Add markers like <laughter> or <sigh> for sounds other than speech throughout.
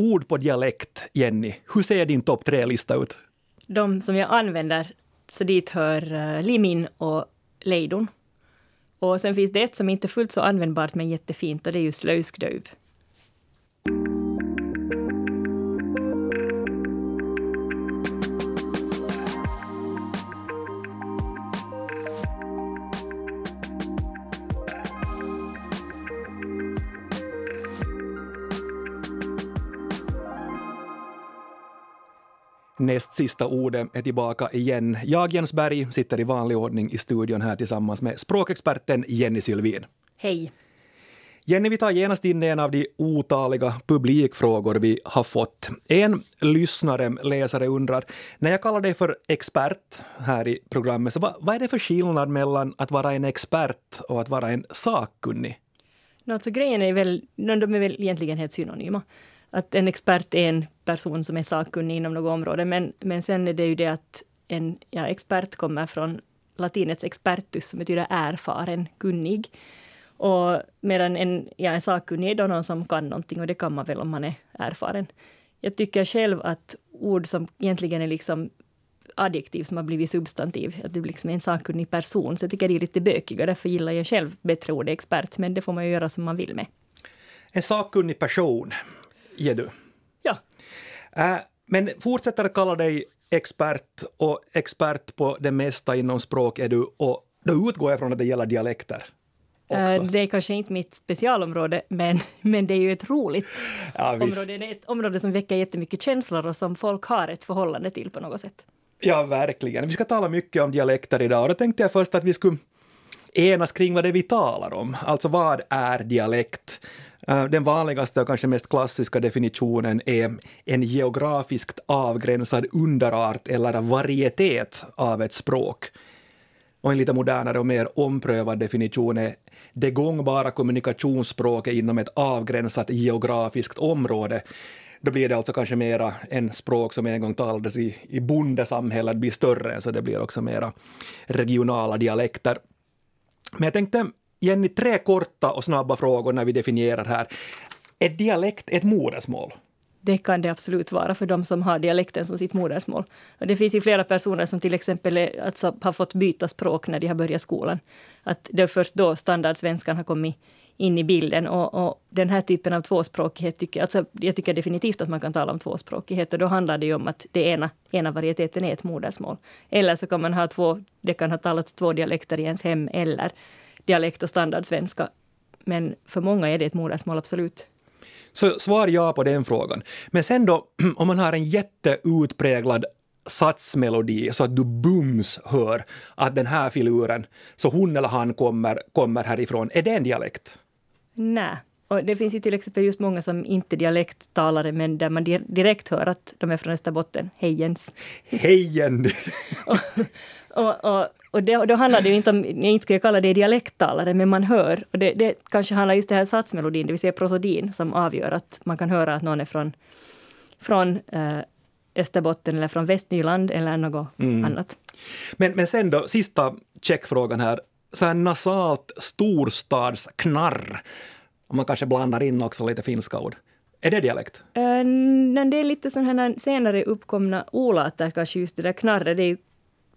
ord på dialekt, Jenny. Hur ser din topp tre-lista ut? De som jag använder, så dit hör uh, limin och lejdon. Och sen finns det ett som inte är fullt så användbart men jättefint och det är ju slöjskdöv. Näst sista ordet är tillbaka igen. Jag, Jens Berg, sitter i vanlig ordning i studion här tillsammans med språkexperten Jenny Sylvin. Hej. Jenny, vi tar genast in en av de otaliga publikfrågor vi har fått. En lyssnare, läsare, undrar, när jag kallar dig för expert här i programmet, så vad, vad är det för skillnad mellan att vara en expert och att vara en sakkunnig? No, alltså, grejen är väl, de är väl egentligen helt synonyma att en expert är en person som är sakkunnig inom något område, men, men sen är det ju det att en ja, expert kommer från latinets expertus, som betyder erfaren, kunnig. Och medan en, ja, en sakkunnig är då någon som kan någonting, och det kan man väl om man är erfaren. Jag tycker själv att ord som egentligen är liksom adjektiv som har blivit substantiv, att det blir liksom en sakkunnig person, så jag tycker det är lite bökiga. därför gillar jag själv bättre ordet expert, men det får man ju göra som man vill med. En sakkunnig person, ger du. Ja. Äh, men fortsätter kalla dig expert och expert på det mesta inom språk är du och då utgår jag från att det gäller dialekter. Äh, också. Det är kanske inte mitt specialområde, men, men det är ju ett roligt ja, område. Det är ett område som väcker jättemycket känslor och som folk har ett förhållande till på något sätt. Ja, verkligen. Vi ska tala mycket om dialekter idag och då tänkte jag först att vi skulle enas kring vad det är vi talar om. Alltså vad är dialekt? Eh, den vanligaste och kanske mest klassiska definitionen är en geografiskt avgränsad underart eller varietet av ett språk. Och en lite modernare och mer omprövad definition är det gångbara kommunikationsspråket inom ett avgränsat geografiskt område. Då blir det alltså kanske mera en språk som en gång talades i, i bondesamhället blir större, så det blir också mera regionala dialekter. Men jag tänkte Jenny, tre korta och snabba frågor när vi definierar här. Är dialekt ett modersmål? Det kan det absolut vara för de som har dialekten som sitt modersmål. Och det finns ju flera personer som till exempel är, alltså, har fått byta språk när de har börjat skolan. Att det är först då standardsvenskan har kommit in i bilden. Och, och, den här typen av tvåspråkighet, tycker, alltså, jag tycker definitivt att man kan tala om tvåspråkighet. Och då handlar det ju om att det ena, ena varieteten är ett modersmål. Eller så kan man ha två, det kan ha talats två dialekter i ens hem, eller dialekt och standardsvenska. Men för många är det ett modersmål, absolut. Så svar ja på den frågan. Men sen då, <clears throat> om man har en jätteutpräglad satsmelodi så att du bums hör att den här filuren, så hon eller han kommer, kommer härifrån, är det en dialekt? Nej. Och det finns ju till exempel just många som inte är dialekttalare, men där man direkt hör att de är från Österbotten. Hej Jens! Hej Jenny! <laughs> och, och, och, och det, då handlar det ju inte om, jag inte skulle kalla det dialekttalare, men man hör. Och det, det kanske handlar just det här satsmelodin, det vill säga prosodin, som avgör att man kan höra att någon är från, från eh, Österbotten eller från Västnyland eller något mm. annat. Men, men sen då, sista checkfrågan här. Så här nasalt storstadsknarr och man kanske blandar in också lite finska ord. Är det dialekt? Uh, det är lite sådana här senare uppkomna olater, kanske just det där knarret. Det är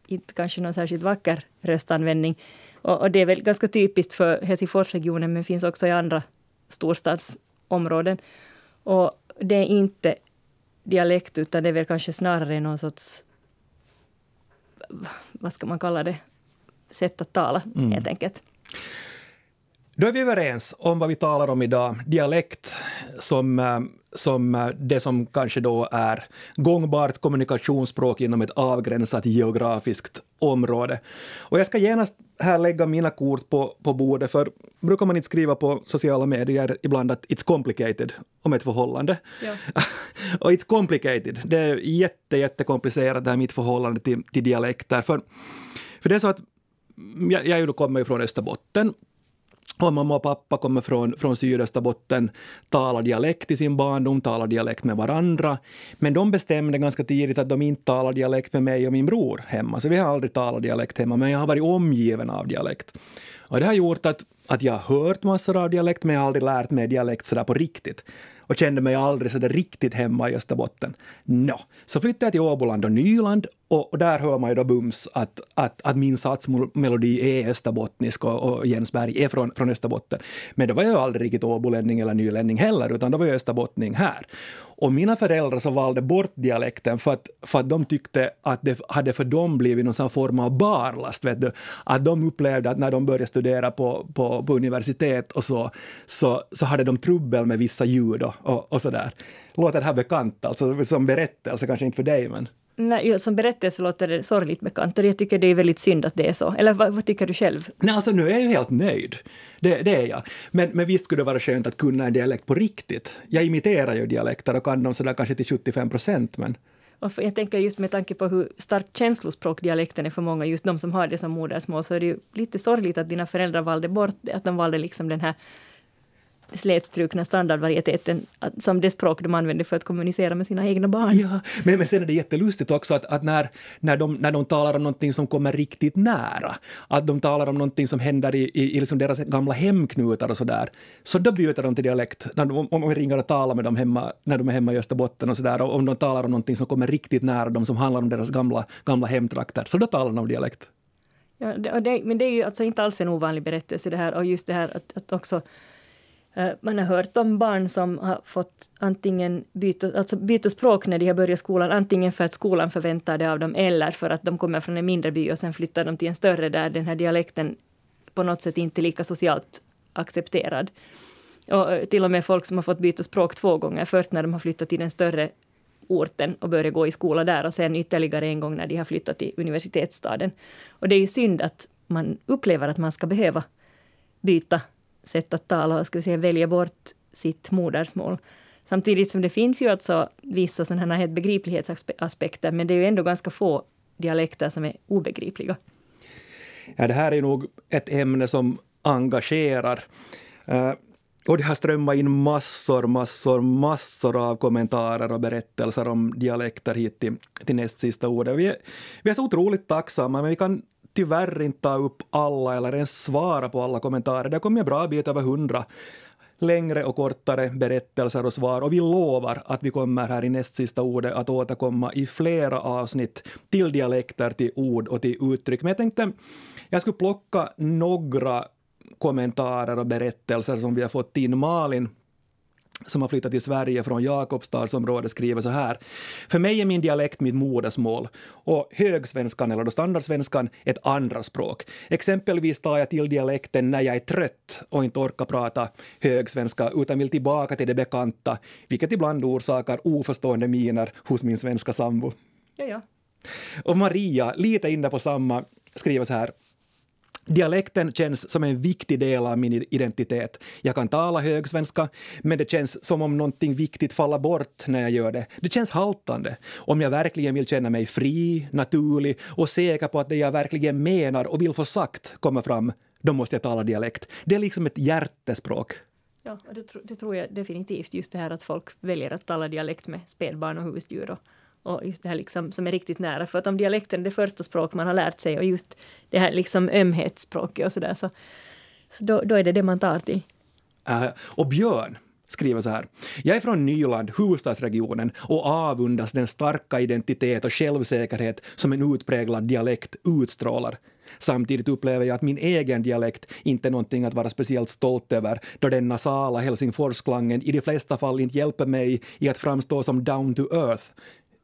inte kanske någon särskilt vacker röstanvändning. Och, och, det är väl ganska typiskt för Helsingforsregionen, men finns också i andra storstadsområden. Och det är inte dialekt, utan det är väl kanske snarare någon sorts, vad ska man kalla det, sätt att tala, mm. helt enkelt. Då är vi överens om vad vi talar om idag, dialekt som, eh, som eh, det som kanske då är gångbart kommunikationsspråk inom ett avgränsat geografiskt område. Och jag ska genast här lägga mina kort på, på bordet, för brukar man inte skriva på sociala medier ibland att it's complicated om ett förhållande? Ja. <laughs> och it's complicated, det är jätte, jättekomplicerat det här mitt förhållande till, till dialekter. För, för det är så att jag, jag kommer ju från Österbotten och mamma och pappa kommer från, från Sydösterbotten, talar dialekt i sin barndom, talar dialekt med varandra. Men de bestämde ganska tidigt att de inte talar dialekt med mig och min bror hemma. Så vi har aldrig talat dialekt hemma, men jag har varit omgiven av dialekt. Och det har gjort att, att jag har hört massor av dialekt, men jag har aldrig lärt mig dialekt sådär på riktigt och kände mig aldrig så där riktigt hemma i Österbotten. No. Så flyttade jag till Åboland och Nyland och, och där hör man ju då bums att, att, att min satsmelodi är österbottnisk och, och Jens Berg är från, från Österbotten. Men då var jag aldrig riktigt åbolänning eller nylänning heller, utan då var jag österbottning här. Och mina föräldrar så valde bort dialekten för att, för att de tyckte att det hade för dem blivit någon form av barlast. Vet du? Att de upplevde att när de började studera på, på, på universitet och så, så, så hade de trubbel med vissa ljud och, och, och sådär. Låter det här bekant? Alltså som berättelse, kanske inte för dig men... Nej, som berättelse låter det sorgligt bekant och jag tycker det är väldigt synd att det är så. Eller vad, vad tycker du själv? Nej, alltså nu är jag ju helt nöjd. Det, det, är jag. Men, men visst skulle det vara skönt att kunna en dialekt på riktigt. Jag imiterar ju dialekter och kan dem sådär kanske till 75 procent, men och jag tänker just med tanke på hur starkt känslospråk dialekten är för många, just de som har det som modersmål, så är det ju lite sorgligt att dina föräldrar valde bort det, att de valde liksom den här slätstrukna standardvarieteten som det språk de använder för att kommunicera med sina egna barn. Ja, men, men sen är det jättelustigt också att, att när, när, de, när de talar om någonting som kommer riktigt nära, att de talar om någonting som händer i, i, i liksom deras gamla hemknutar och sådär, så då byter de till dialekt. När de, om vi ringer och talar med dem hemma, när de är hemma i Österbotten och sådär, om de talar om någonting som kommer riktigt nära dem, som handlar om deras gamla, gamla hemtrakter, så då talar de om dialekt. Ja, det, men det är ju alltså inte alls en ovanlig berättelse det här och just det här att, att också Eh, man har hört om barn som har fått antingen byta, alltså byta språk när de har börjat skolan, antingen för att skolan förväntar det av dem eller för att de kommer från en mindre by och sen flyttar de till en större där den här dialekten på något sätt inte är lika socialt accepterad. Och eh, till och med folk som har fått byta språk två gånger, först när de har flyttat till den större orten och börjat gå i skola där och sen ytterligare en gång när de har flyttat till universitetsstaden. Och det är ju synd att man upplever att man ska behöva byta sätt att tala och ska säga, välja bort sitt modersmål. Samtidigt som det finns ju alltså vissa sådana här begriplighetsaspekter, men det är ju ändå ganska få dialekter som är obegripliga. Ja, det här är nog ett ämne som engagerar. Uh, och det har strömmat in massor, massor, massor av kommentarer och berättelser om dialekter hit till, till näst sista ordet. Vi är, vi är så otroligt tacksamma, men vi kan tyvärr inte ta upp alla eller ens svara på alla kommentarer. Det kommer en bra bit över hundra längre och kortare berättelser och svar och vi lovar att vi kommer här i näst sista ordet att återkomma i flera avsnitt till dialekter, till ord och till uttryck. Men jag tänkte jag skulle plocka några kommentarer och berättelser som vi har fått in. Malin som har flyttat till Sverige från Jakobstadsområdet skriver så här. För mig är min dialekt mitt modersmål och högsvenskan eller då standardsvenskan ett andra språk. Exempelvis tar jag till dialekten när jag är trött och inte orkar prata högsvenska utan vill tillbaka till det bekanta, vilket ibland orsakar oförstående miner hos min svenska sambo. Ja, ja. Och Maria, lite inne på samma, skriver så här. Dialekten känns som en viktig del av min identitet. Jag kan tala högsvenska, men det känns som om någonting viktigt faller bort när jag gör det. Det känns haltande. Om jag verkligen vill känna mig fri, naturlig och säker på att det jag verkligen menar och vill få sagt kommer fram, då måste jag tala dialekt. Det är liksom ett hjärtespråk. Ja, det, det tror jag definitivt. Just det här att folk väljer att tala dialekt med spädbarn och husdjur och och just det här liksom som är riktigt nära. För att om dialekten är det första språk man har lärt sig och just det här liksom ömhetsspråket och sådär så, så då, då är det det man tar till. Uh, och Björn skriver så här. Jag är från Nyland, huvudstadsregionen, och avundas den starka identitet och självsäkerhet som en utpräglad dialekt utstrålar. Samtidigt upplever jag att min egen dialekt inte är någonting att vara speciellt stolt över, då den nasala Helsingforsklangen i de flesta fall inte hjälper mig i att framstå som down to earth,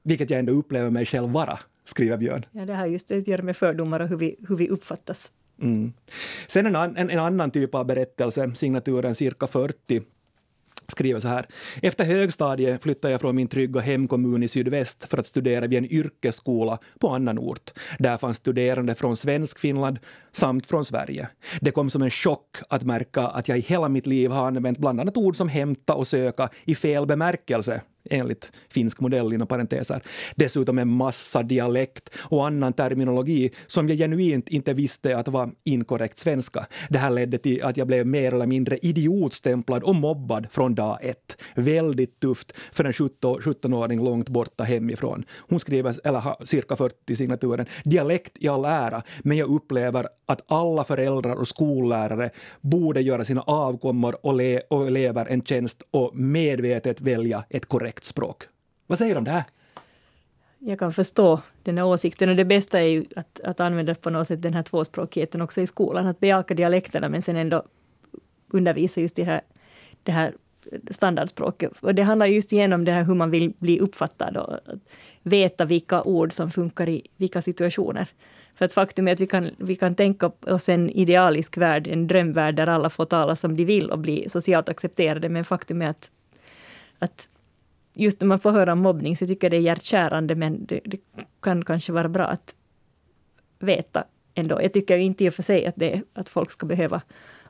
vilket jag ändå upplever mig själv vara, skriver Björn. Ja, det har just att göra med fördomar och hur vi, hur vi uppfattas. Mm. Sen en, en, en, annan typ av berättelse, signaturen cirka 40, skriver så här. Efter högstadiet flyttade jag från min trygga hemkommun i sydväst för att studera vid en yrkesskola på annan ort. Där fanns studerande från Svenskfinland samt från Sverige. Det kom som en chock att märka att jag i hela mitt liv har använt bland annat ord som hämta och söka i fel bemärkelse enligt finsk modell inom parenteser. Dessutom en massa dialekt och annan terminologi som jag genuint inte visste att var inkorrekt svenska. Det här ledde till att jag blev mer eller mindre idiotstämplad och mobbad från dag ett. Väldigt tufft för en 17-åring långt borta hemifrån. Hon skriver, eller har cirka 40 signaturen, dialekt i all ära, men jag upplever att alla föräldrar och skollärare borde göra sina avkommor och, le och elever en tjänst och medvetet välja ett korrekt språk. Vad säger du om det här? Jag kan förstå den här åsikten och det bästa är ju att, att använda på något sätt den här tvåspråkigheten också i skolan, att bejaka dialekterna men sen ändå undervisa just i det här, det här standardspråket. Och det handlar just igenom det här hur man vill bli uppfattad och veta vilka ord som funkar i vilka situationer. För att faktum är att vi kan, vi kan tänka oss en idealisk värld, en drömvärld där alla får tala som de vill och bli socialt accepterade, men faktum är att, att just när man får höra om mobbning så tycker jag det är hjärtkärande, men det, det, kan kanske vara bra att veta ändå. Jag tycker inte i och för sig att, det, att folk ska behöva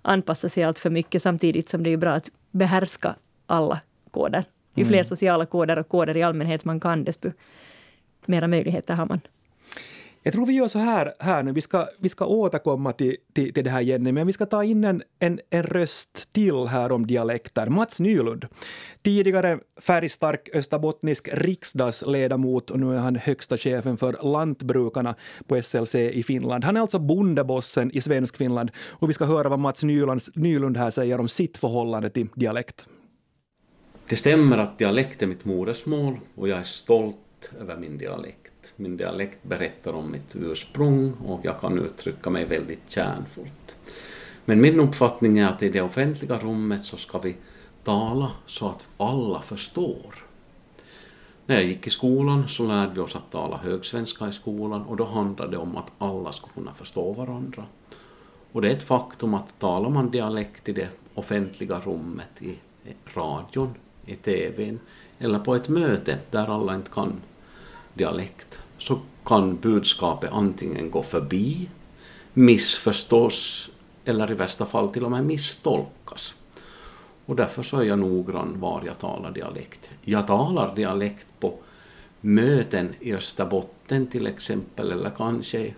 anpassa sig allt för mycket, samtidigt som det är bra att behärska alla koder. Ju fler mm. sociala koder och koder i allmänhet man kan, desto mera möjligheter har man. Jag tror vi gör så här, här nu, vi ska, vi ska återkomma till, till, till det här Jenny, men vi ska ta in en, en, en röst till här om dialekter. Mats Nylund, tidigare färgstark österbottnisk riksdagsledamot och nu är han högsta chefen för lantbrukarna på SLC i Finland. Han är alltså bondebossen i svensk Finland och vi ska höra vad Mats Nylund, Nylund här säger om sitt förhållande till dialekt. Det stämmer att dialekt är mitt modersmål och jag är stolt över min dialekt. Min dialekt berättar om mitt ursprung och jag kan uttrycka mig väldigt kärnfullt. Men min uppfattning är att i det offentliga rummet så ska vi tala så att alla förstår. När jag gick i skolan så lärde vi oss att tala högsvenska i skolan och då handlade det om att alla skulle kunna förstå varandra. Och det är ett faktum att talar man dialekt i det offentliga rummet, i radion, i TVn eller på ett möte där alla inte kan dialekt så kan budskapet antingen gå förbi, missförstås eller i värsta fall till och med misstolkas. Och därför så är jag noggrann var jag talar dialekt. Jag talar dialekt på möten i Österbotten till exempel, eller kanske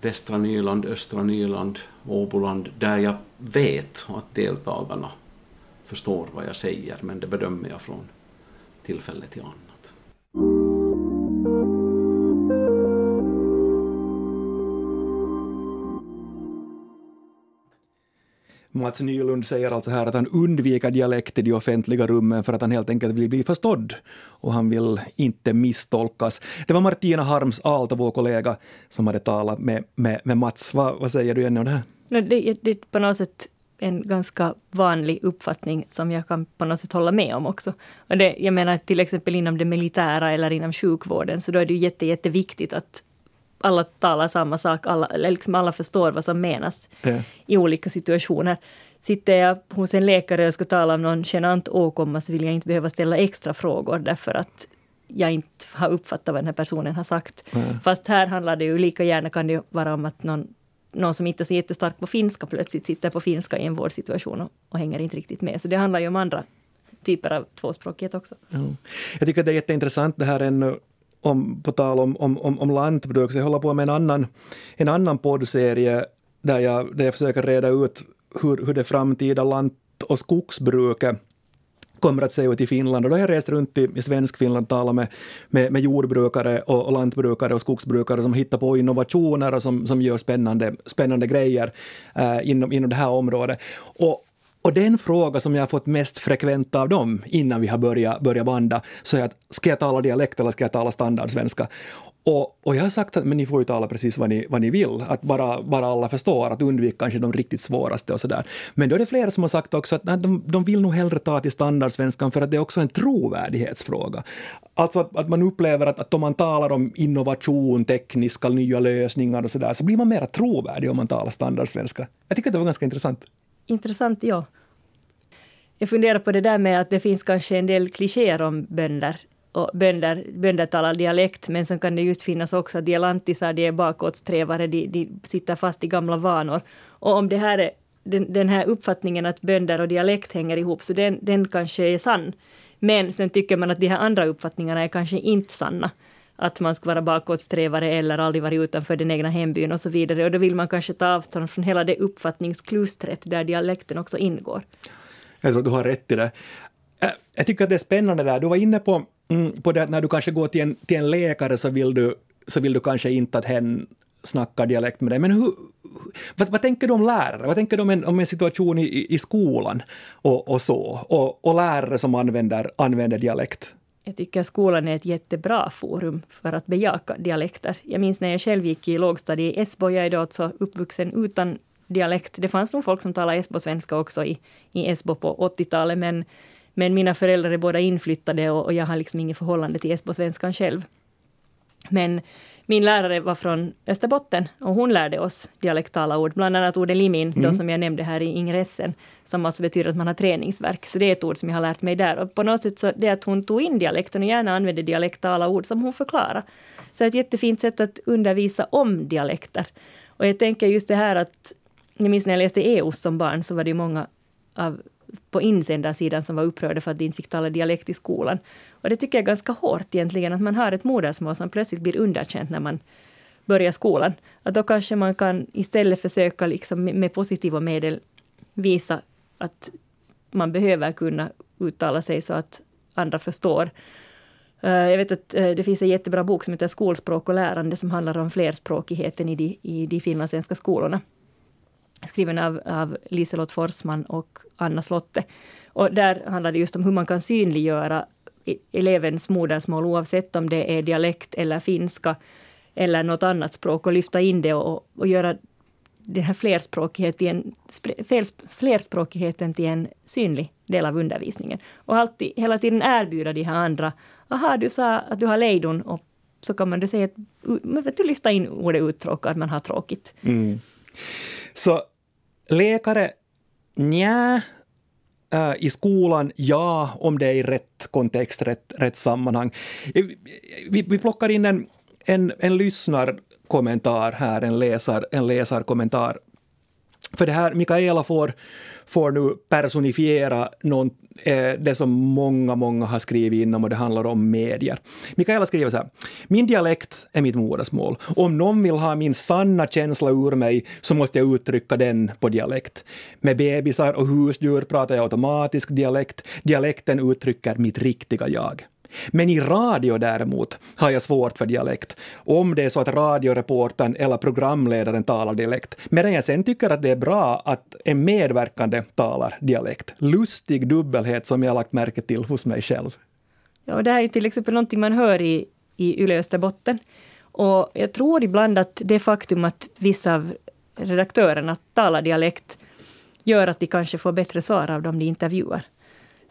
Västra Nyland, Östra Nyland, Åboland, där jag vet att deltagarna förstår vad jag säger, men det bedömer jag från tillfälle till annat. Mats Nylund säger alltså här att han undviker dialekt i de offentliga rummen för att han helt enkelt vill bli förstådd och han vill inte misstolkas. Det var Martina Harms Aalto, vår kollega, som hade talat med, med, med Mats. Va, vad säger du Jenny om det här? Det, det är på något sätt en ganska vanlig uppfattning som jag kan på något sätt hålla med om också. Och det, jag menar till exempel inom det militära eller inom sjukvården så då är det ju jätte, jätteviktigt att alla talar samma sak, alla, liksom alla förstår vad som menas ja. i olika situationer. Sitter jag hos en läkare och ska tala om någon genant åkomma så vill jag inte behöva ställa extra frågor därför att jag inte har uppfattat vad den här personen har sagt. Ja. Fast här handlar det ju lika gärna kan det vara om att någon, någon som inte är så jättestark på finska plötsligt sitter på finska i en vårdsituation och, och hänger inte riktigt med. Så det handlar ju om andra typer av tvåspråkighet också. Ja. Jag tycker det är jätteintressant det här ännu om, på tal om, om, om, om lantbruk, så jag håller på med en annan, en annan poddserie där jag, där jag försöker reda ut hur, hur det framtida lant och skogsbruket kommer att se ut i Finland. Och då har jag rest runt i, i svensk Finland och talat med, med, med jordbrukare och, och, lantbrukare och skogsbrukare som hittar på innovationer och som, som gör spännande, spännande grejer eh, inom, inom det här området. Och, och den fråga som jag har fått mest frekvent av dem innan vi har börjat, börjat banda, så är att ska jag tala dialekt eller ska jag tala standardsvenska? Och, och jag har sagt att men ni får ju tala precis vad ni, vad ni vill, att bara, bara alla förstår, att undvika kanske de riktigt svåraste och sådär. Men då är det flera som har sagt också att nej, de, de vill nog hellre ta till standardsvenskan för att det är också en trovärdighetsfråga. Alltså att, att man upplever att, att om man talar om innovation, tekniska nya lösningar och sådär, så blir man mer trovärdig om man talar standardsvenska. Jag tycker att det var ganska intressant intressant, ja. Jag funderar på det där med att det finns kanske en del klichéer om bönder. Och bönder, bönder talar dialekt, men sen kan det just finnas också att dialantisar, de är bakåtsträvare, de, de sitter fast i gamla vanor. Och om det här är, den, den här uppfattningen att bönder och dialekt hänger ihop, så den, den kanske är sann. Men sen tycker man att de här andra uppfattningarna är kanske inte sanna. Att man ska vara bakåtsträvare eller aldrig varit utanför den egna hembyn och så vidare. Och då vill man kanske ta avstånd från hela det uppfattningsklustret där dialekten också ingår. Jag tror att du har rätt i det. Jag tycker att det är spännande där. Du var inne på, mm, på det att när du kanske går till en, till en läkare så vill, du, så vill du kanske inte att hen snackar dialekt med dig. Men hur, vad, vad tänker du om lärare? Vad tänker du om en, om en situation i, i skolan och, och så? Och, och lärare som använder, använder dialekt? Jag tycker skolan är ett jättebra forum för att bejaka dialekter. Jag minns när jag själv gick i lågstadiet i Esbo, jag är då alltså uppvuxen utan dialekt. Det fanns nog folk som talade Esbo-svenska också i, i Esbo på 80-talet, men, men mina föräldrar är båda inflyttade och, och jag har liksom inget förhållande till Esbo-svenskan själv. Men min lärare var från Österbotten och hon lärde oss dialektala ord, bland annat ordet limin, mm. då som jag nämnde här i ingressen, som alltså betyder att man har träningsverk. Så det är ett ord som jag har lärt mig där. Och på något sätt så det att hon tog in dialekten och gärna använde dialektala ord som hon förklarade. Så ett jättefint sätt att undervisa om dialekter. Och jag tänker just det här att, jag minns när jag läste EOS som barn, så var det många av på insändarsidan som var upprörda för att de inte fick tala dialekt i skolan. Och det tycker jag är ganska hårt egentligen, att man har ett modersmål som plötsligt blir underkänt när man börjar skolan. Att då kanske man kan istället försöka liksom med positiva medel visa att man behöver kunna uttala sig så att andra förstår. Eh, jag vet att eh, det finns en jättebra bok som heter Skolspråk och lärande som handlar om flerspråkigheten i de, i de finlandssvenska skolorna skriven av, av Liselott Forsman och Anna Slotte. Och där handlar det just om hur man kan synliggöra e-, elevens modersmål oavsett om det är dialekt eller finska eller något annat språk och lyfta in det och, och göra den här flerspråkigheten, flerspråkigheten till en synlig del av undervisningen. Och alltid, hela tiden erbjuda de här andra. Aha, du sa att du har lejdon och så kan man då säga att du lyfta in ordet uttråkad, att man har tråkigt. Mm. Så Läkare? Nja. Uh, äh, I skolan, ja, om det är i rätt kontext, rätt, rätt sammanhang. Vi, vi plockar in en, en, en lyssnarkommentar här, en, läsar, en läsarkommentar. För det här, Mikaela får, får nu personifiera någon, eh, det som många, många har skrivit inom och det handlar om medier. Mikaela skriver så här. Min dialekt är mitt modersmål. Om någon vill ha min sanna känsla ur mig så måste jag uttrycka den på dialekt. Med bebisar och husdjur pratar jag automatisk dialekt. Dialekten uttrycker mitt riktiga jag. Men i radio däremot har jag svårt för dialekt, om det är så att radioreportern eller programledaren talar dialekt. Medan jag sen tycker att det är bra att en medverkande talar dialekt. Lustig dubbelhet som jag lagt märke till hos mig själv. Ja, och det här är till exempel någonting man hör i, i Yle Österbotten. Och jag tror ibland att det faktum att vissa av redaktörerna talar dialekt gör att de kanske får bättre svar av dem de intervjuar.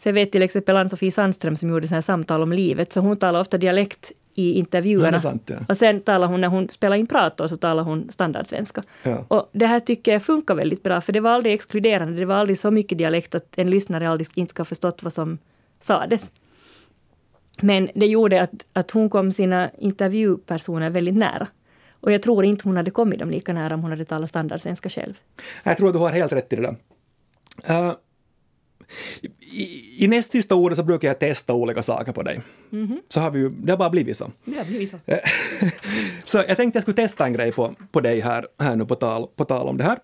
Så jag vet till exempel Ann-Sofie Sandström som gjorde här samtal om livet, så hon talar ofta dialekt i intervjuerna. Sant, ja. Och sen talar hon, när hon spelar in prator, så talar hon standardsvenska. Ja. Och det här tycker jag funkar väldigt bra, för det var aldrig exkluderande. Det var aldrig så mycket dialekt att en lyssnare aldrig inte ska ha förstått vad som sades. Men det gjorde att, att hon kom sina intervjupersoner väldigt nära. Och jag tror inte hon hade kommit dem lika nära om hon hade talat standardsvenska själv. Jag tror du har helt rätt i det där. Uh, i, I näst sista ordet så brukar jag testa olika saker på dig. Mm -hmm. Så har vi ju, det har bara blivit så. Det har blivit så. <laughs> så jag tänkte jag skulle testa en grej på, på dig här, här nu på tal, på tal om det här.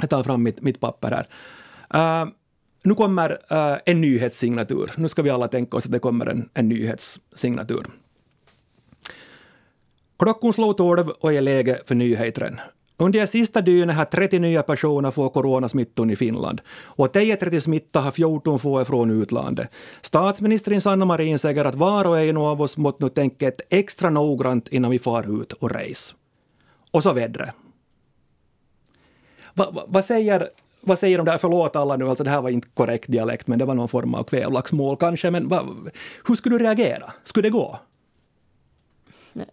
Jag tar fram mitt, mitt papper här. Uh, nu kommer uh, en nyhetssignatur. Nu ska vi alla tänka oss att det kommer en, en nyhetssignatur. Klockan slår tolv och är läge för nyheterna. Under det sista dygnet har 30 nya personer fått coronasmittan i Finland och 10-30 smitta har 14 fått från utlandet. Statsministern Sanna Marin säger att var och en av oss måste nu tänka ett extra noggrant innan vi far ut och reser. Och så vädret. Va, va, vad säger vad säger de där, förlåt alla nu, alltså det här var inte korrekt dialekt, men det var någon form av kvävlaxmål kanske, men va, hur skulle du reagera? Skulle det gå?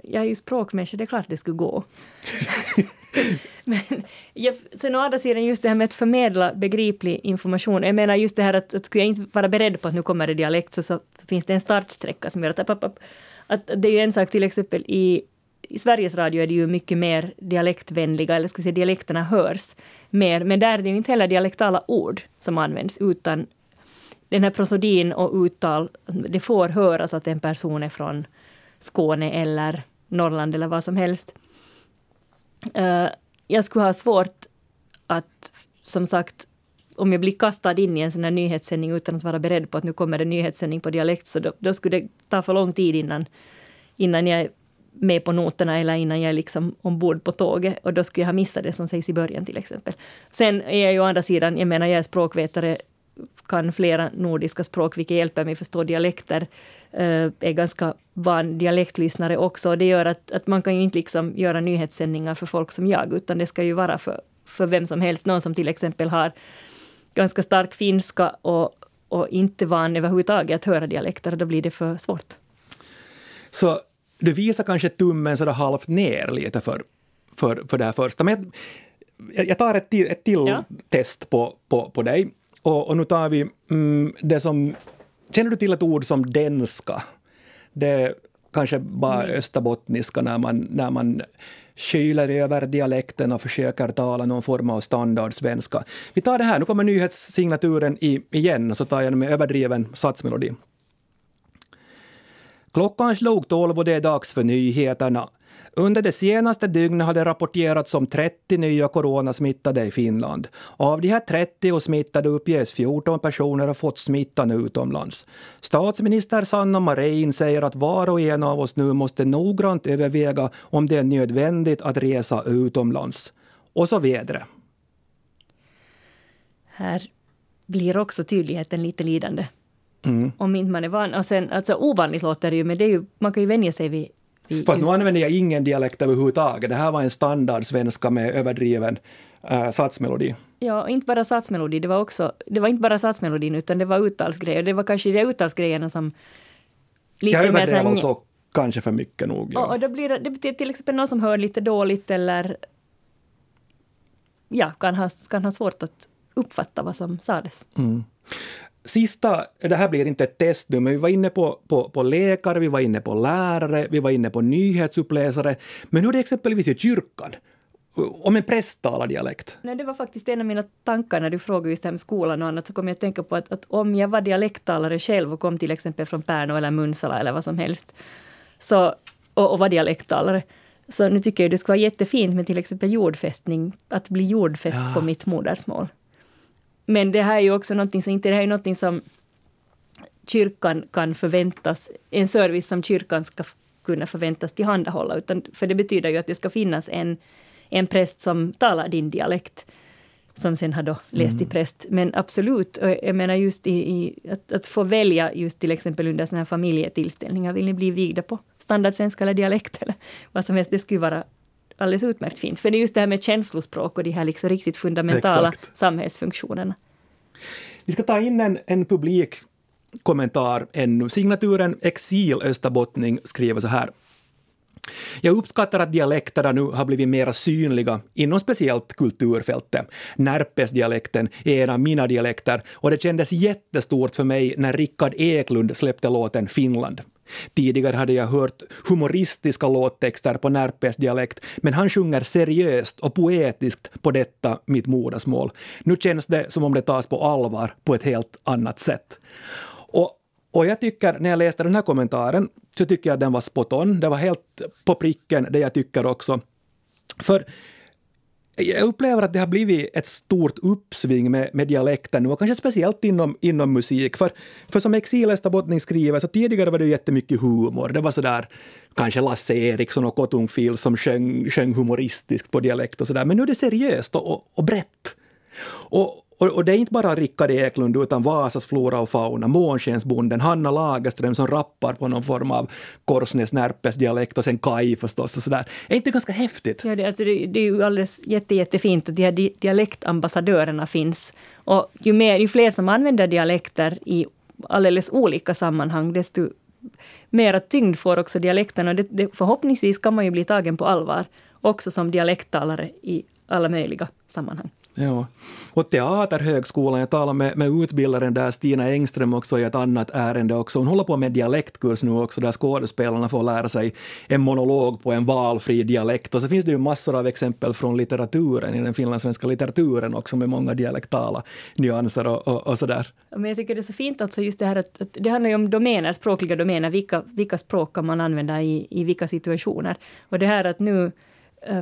Jag är ju språkmänniska, det är klart det skulle gå. <laughs> <laughs> Men jag, sen å andra sidan just det här med att förmedla begriplig information. Jag menar just det här att, att skulle jag inte vara beredd på att nu kommer det dialekt så, så finns det en startsträcka som gör att, att, att det är ju en sak till exempel i, i Sveriges Radio är det ju mycket mer dialektvänliga, eller ska säga dialekterna hörs mer, men där är det ju inte heller dialektala ord som används utan den här prosodin och uttal, det får höras att en person är från Skåne eller Norrland eller vad som helst. Eh, jag skulle ha svårt att, som sagt, om jag blir kastad in i en sån här nyhetssändning utan att vara beredd på att nu kommer det nyhetssändning på dialekt, så då, då, skulle det ta för lång tid innan, innan jag är med på noterna eller innan jag är liksom ombord på tåget. Och då skulle jag ha missat det som sägs i början till exempel. Sen är jag ju å andra sidan, jag menar jag är språkvetare, kan flera nordiska språk, vilket hjälper mig förstå dialekter. Uh, är ganska van dialektlyssnare också. Det gör att, att man kan ju inte liksom göra nyhetssändningar för folk som jag, utan det ska ju vara för, för vem som helst. Någon som till exempel har ganska stark finska och, och inte van överhuvudtaget att höra dialekter, då blir det för svårt. Så du visar kanske tummen sådär halvt ner lite för, för, för det här första. Men jag, jag tar ett till, ett till ja. test på, på, på dig. Och, och nu tar vi mm, det som... Känner du till ett ord som denska? Det kanske bara mm. österbottniska när man, när man skyler över dialekten och försöker tala någon form av standardsvenska. Vi tar det här, nu kommer nyhetssignaturen igen, och så tar jag den med överdriven satsmelodi. Klockan slog tolv och det är dags för nyheterna. Under det senaste dygnet har det rapporterats om 30 nya coronasmittade i Finland. Av de här 30 smittade uppges 14 personer ha fått smittan utomlands. Statsminister Sanna Marin säger att var och en av oss nu måste noggrant överväga om det är nödvändigt att resa utomlands. Och så vidare. Här blir också tydligheten lite lidande. Mm. Om inte man är van. Och sen, alltså ovanligt låter det ju, men det är ju, man kan ju vänja sig vid Fast nu använder jag ingen dialekt överhuvudtaget. Det här var en standard svenska med överdriven äh, satsmelodi. Ja, inte bara satsmelodi. Det var, också, det var inte bara satsmelodin, utan det var uttalsgrejer. Det var kanske de uttalsgrejerna som... Lite jag överdrev alltså kanske för mycket nog. Ja. Och, och då blir det, det betyder till exempel någon som hör lite dåligt eller ja, kan ha, kan ha svårt att uppfatta vad som sades. Mm. Sista, det här blir inte ett test nu, men vi var inne på, på, på läkare, vi var inne på lärare, vi var inne på nyhetsuppläsare. Men hur är det exempelvis i kyrkan? Om en präst talar dialekt? Nej, det var faktiskt en av mina tankar när du frågade just det här med skolan och annat, så kom jag att tänka på att, att om jag var dialekttalare själv och kom till exempel från Pärnu eller Munsala eller vad som helst, så, och, och var dialekttalare, så nu tycker jag det skulle vara jättefint med till exempel jordfästning, att bli jordfäst ja. på mitt modersmål. Men det här är ju också någonting som, inte det här är någonting som kyrkan kan förväntas, en service som kyrkan ska kunna förväntas tillhandahålla, utan, för det betyder ju att det ska finnas en, en präst som talar din dialekt, som sen har då läst mm. till präst. Men absolut, jag menar just i, i att, att, få välja just till exempel under sådana här familjetillställningar, vill ni bli vigda på standardsvenska eller dialekt eller vad som helst, det skulle vara alldeles utmärkt fint. För det är just det här med känslospråk och de här liksom riktigt fundamentala Exakt. samhällsfunktionerna. Vi ska ta in en, en publik kommentar ännu. Signaturen Exil Österbottning skriver så här. Jag uppskattar att dialekterna nu har blivit mera synliga inom speciellt kulturfältet. Närpesdialekten är en av mina dialekter och det kändes jättestort för mig när Rickard Eklund släppte låten Finland. Tidigare hade jag hört humoristiska låttexter på Närpes dialekt, men han sjunger seriöst och poetiskt på detta mitt modersmål. Nu känns det som om det tas på allvar på ett helt annat sätt. Och och jag tycker, när jag läste den här kommentaren, så tycker jag att den var spot on. Det var helt på pricken det jag tycker också. För jag upplever att det har blivit ett stort uppsving med, med dialekten nu, och kanske speciellt inom, inom musik. För, för som Exil Österbottning skriver, så tidigare var det jättemycket humor. Det var sådär kanske Lasse Eriksson och Kotungfil som sjöng, sjöng humoristiskt på dialekt och sådär. Men nu är det seriöst och, och, och brett. Och, och, och, det är inte bara Rickard Eklund utan Vasas flora och fauna, Månskensbonden, Hanna Lagerström som rappar på någon form av Korsnäs Närpes dialekt och sen Kaj förstås och sådär. Är inte det ganska häftigt? Ja, det, alltså det, det är ju alldeles jätte, jättefint att de här dialektambassadörerna finns. Och ju, mer, ju fler som använder dialekter i alldeles olika sammanhang, desto mera tyngd får också dialekterna. Det, det, förhoppningsvis kan man ju bli tagen på allvar också som dialekttalare i alla möjliga sammanhang. Ja. Och Teaterhögskolan, jag talade med, med utbildaren där, Stina Engström också i ett annat ärende också. Hon håller på med dialektkurs nu också, där skådespelarna får lära sig en monolog på en valfri dialekt. Och så finns det ju massor av exempel från litteraturen, i den finlandssvenska litteraturen också, med många dialektala nyanser och, och, och sådär. Men jag tycker det är så fint alltså just det här att, att det handlar ju om domäner, språkliga domäner, vilka, vilka språk kan man använda i, i vilka situationer. Och det här att nu eh,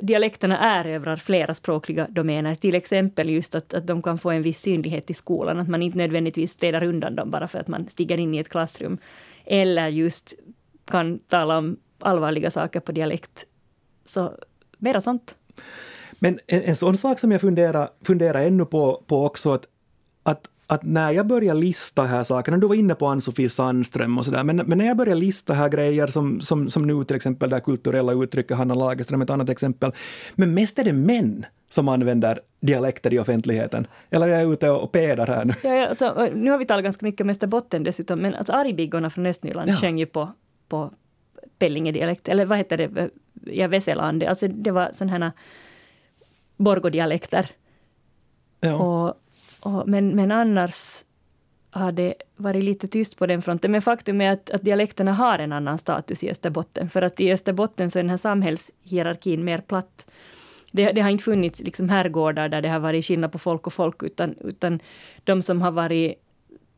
dialekterna erövrar flera språkliga domäner, till exempel just att, att de kan få en viss synlighet i skolan, att man inte nödvändigtvis städar undan dem bara för att man stiger in i ett klassrum, eller just kan tala om allvarliga saker på dialekt. Så mera sånt. Men en, en sån sak som jag funderar, funderar ännu på, på också, att, att att när jag börjar lista här sakerna, du var inne på Ann-Sofie Sandström och sådär, men, men när jag börjar lista här grejer som, som, som nu till exempel det kulturella uttrycket, Hanna Lagerström ett annat exempel, men mest är det män som använder dialekter i offentligheten. Eller är jag ute och pedar här nu? Ja, ja, alltså, nu har vi talat ganska mycket om Österbotten dessutom, men alltså Aribiggorna från Östnyland ja. sjöng ju på, på Pellingedialekt, eller vad heter det, ja, Veselande, alltså det var sådana här Borgodialekter. Ja. Och och, men, men annars har det varit lite tyst på den fronten. Men faktum är att, att dialekterna har en annan status i Österbotten. För att i Österbotten så är den här samhällshierarkin mer platt. Det, det har inte funnits liksom herrgårdar där det har varit skillnad på folk och folk, utan, utan de som har varit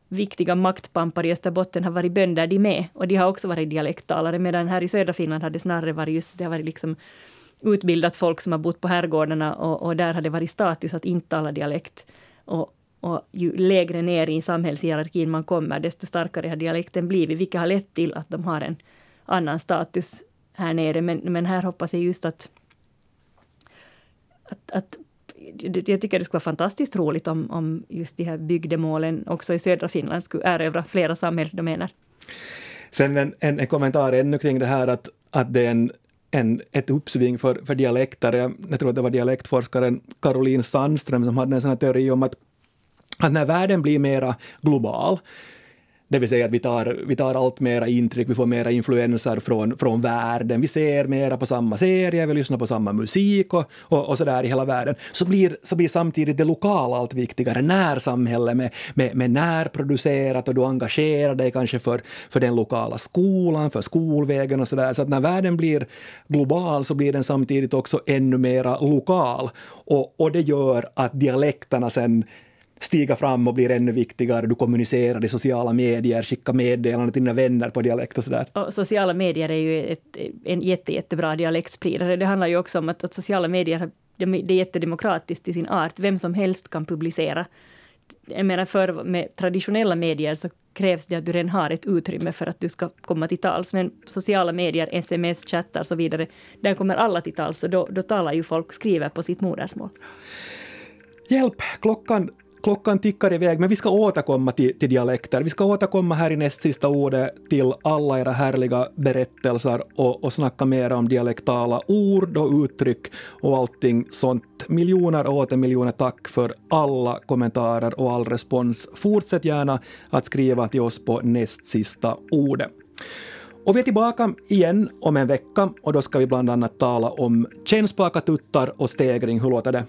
viktiga maktpampar i Österbotten har varit bönder de med. Och de har också varit dialekttalare, medan här i södra Finland har det snarare varit just det har varit liksom utbildat folk som har bott på herrgårdarna och, och där har det varit status att inte tala dialekt. Och, och ju lägre ner i samhällshierarkin man kommer, desto starkare har dialekten blivit, vilket har lett till att de har en annan status här nere. Men, men här hoppas jag just att, att, att jag tycker det skulle vara fantastiskt roligt om, om just de här bygdemålen också i södra Finland skulle erövra flera samhällsdomäner. Sen en, en, en kommentar ännu kring det här att, att det är en en, ett uppsving för, för dialekter. Jag, tror att det var dialektforskaren Caroline Sandström som hade en sån här teori om att, att när världen blir mera global det vill säga att vi tar, vi tar allt mera intryck, vi får mera influenser från, från världen, vi ser mera på samma serier, vi lyssnar på samma musik och, och, och sådär i hela världen. Så blir, så blir samtidigt det lokala allt viktigare, närsamhälle med, med, med närproducerat och du engagerar dig kanske för, för den lokala skolan, för skolvägen och sådär. Så att när världen blir global så blir den samtidigt också ännu mera lokal. Och, och det gör att dialekterna sen stiga fram och blir ännu viktigare. Du kommunicerar i sociala medier, skickar meddelanden till dina vänner på dialekt och sådär. Och sociala medier är ju ett, en jätte, jättebra dialektspridare. Det handlar ju också om att, att sociala medier det är jättedemokratiskt i sin art. Vem som helst kan publicera. Jag menar, för med traditionella medier så krävs det att du redan har ett utrymme för att du ska komma till tals. Men sociala medier, sms, chattar och så vidare, där kommer alla till tals och då, då talar ju folk, skriver på sitt modersmål. Hjälp! Klockan klockan tickar iväg, men vi ska återkomma till, till dialekter. Vi ska återkomma här i näst sista ordet till alla era härliga berättelser och, och snacka mer om dialektala ord och uttryck och allting sånt. Miljoner och åter miljoner tack för alla kommentarer och all respons. Fortsätt gärna att skriva till oss på näst sista ordet. Och vi är tillbaka igen om en vecka och då ska vi bland annat tala om kännspaka tuttar och stegring. Hur låter det?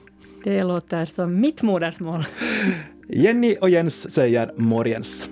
Det låter som mitt modersmål. Jenny och Jens säger morgens.